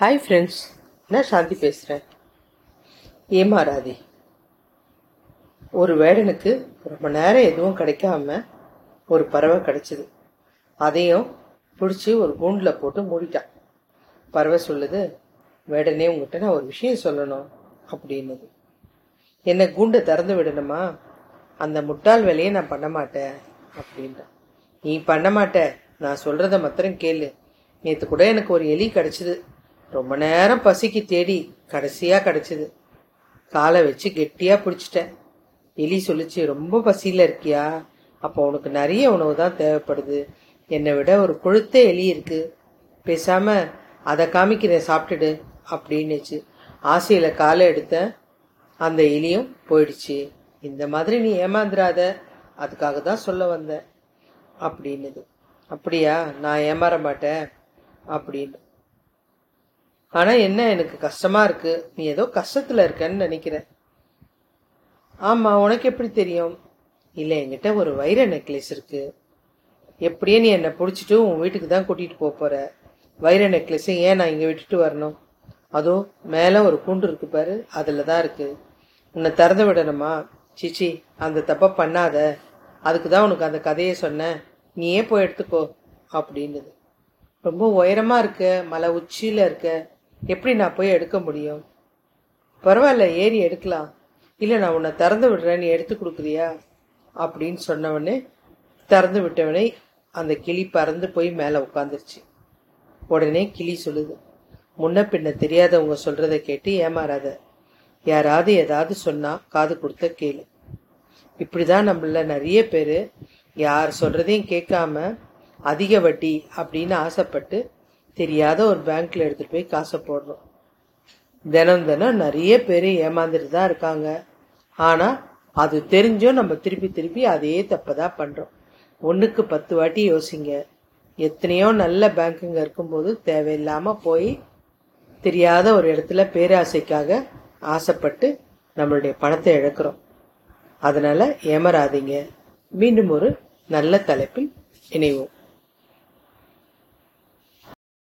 Hi friends நான் சாந்தி பேசுகிறேன் ஏமாறாதே ஒரு வேடனுக்கு ரொம்ப நேரம் எதுவும் கிடைக்காம ஒரு பறவை கிடைச்சிது. அதையும் பிடிச்சி ஒரு கூண்டில் போட்டு மூடிட்டான் பறவை சொல்லுது வேடனே உங்ககிட்ட நான் ஒரு விஷயம் சொல்லணும் அப்படின்னுது. என்னை கூண்டை திறந்து விடணுமா? அந்த முட்டாள் வேலையை நான் பண்ண மாட்டேன் அப்படின்றான் நீ பண்ண மாட்ட. நான் சொல்கிறத மாத்திரம் கேளு. நேற்று கூட எனக்கு ஒரு எலி கிடச்சிது. ரொம்ப நேரம் பசிக்கு தேடி கடைசியாக கிடச்சிது. காலை வச்சு கெட்டியாக பிடிச்சிட்டேன். எலி சொல்லுச்சு ரொம்ப பசியில் இருக்கியா? அப்போ உனக்கு நிறைய உணவு தான் தேவைப்படுது. என்னை விட ஒரு கொழுத்த எலி இருக்கு. பேசாமல் அதை காமிக்கிறேன் சாப்பிட்டுடு அப்படின்னுச்சு. ஆசையில் காலை எடுத்தேன். அந்த எலியும் போயிடுச்சு. இந்த மாதிரி நீ ஏமாந்துடாத அதுக்காக தான் சொல்ல வந்தேன் அப்படின்னுது. அப்படியா? நான் ஏமாற மாட்டேன் அப்படின்னு ஆனா என்ன எனக்கு கஷ்டமா இருக்கு. நீ ஏதோ கஷ்டத்துல இருக்கன்னு நினைக்கிறேன். ஆமா உனக்கு எப்படி தெரியும்? இல்ல என்கிட்ட ஒரு வைர நெக்லஸ் இருக்கு. எப்படியே நீ என்னை பிடிச்சிட்டு உன் வீட்டுக்கு தான் கூட்டிட்டு போக போற. வைர நெக்லஸை ஏன் நான் இங்க விட்டுட்டு வரணும்? அதோ மேல ஒரு கூண்டு இருக்கு பாரு அதில் தான் இருக்கு. உன்னை திறந்து விடணுமா? சிச்சி அந்த தப்ப பண்ணாத. அதுக்கு தான் உனக்கு அந்த கதையை சொன்னேன். நீயே போய் எடுத்துக்கோ அப்படின்னுது. ரொம்ப உயரமா இருக்க மலை உச்சியில இருக்க எப்படி நான் போய் எடுக்க முடியும்? பரவாயில்ல ஏறி எடுக்கலாம். இல்லை நான் உன்னை திறந்து விடுறேன் நீ எடுத்து கொடுக்குறியா? அப்படின்னு சொன்னவனே திறந்து விட்டவனே அந்த கிளி பறந்து போய் மேலே உட்காந்துருச்சு உடனே கிளி சொல்லுது முன்ன பின்ன தெரியாதவங்க சொல்கிறத கேட்டு ஏமாறாத. யாராவது ஏதாவது சொன்னால் காது கொடுத்த கேளு. இப்படிதான் நம்மள நிறைய பேர் யார் சொல்கிறதையும் கேட்காம அதிக வட்டி அப்படின்னு ஆசைப்பட்டு தெரியாத ஒரு பேங்க்ல எடுத்துட்டு போய் காசை போடுறோம் தினம் தினம் நிறைய பேர் ஏமாந்துட்டு தான் இருக்காங்க. ஆனா அது தெரிஞ்சும் நம்ம திருப்பி திருப்பி அதே தப்பதான் பண்றோம். ஒண்ணுக்கு பத்து வாட்டி யோசிங்க. எத்தனையோ நல்ல பேங்க்குங்க இருக்கும்போது தேவையில்லாம போய் தெரியாத ஒரு இடத்துல பேராசைக்காக ஆசைப்பட்டு நம்மளுடைய பணத்தை இழக்கிறோம். அதனால ஏமராதீங்க மீண்டும் ஒரு நல்ல தலைப்பில் இணைவோம்.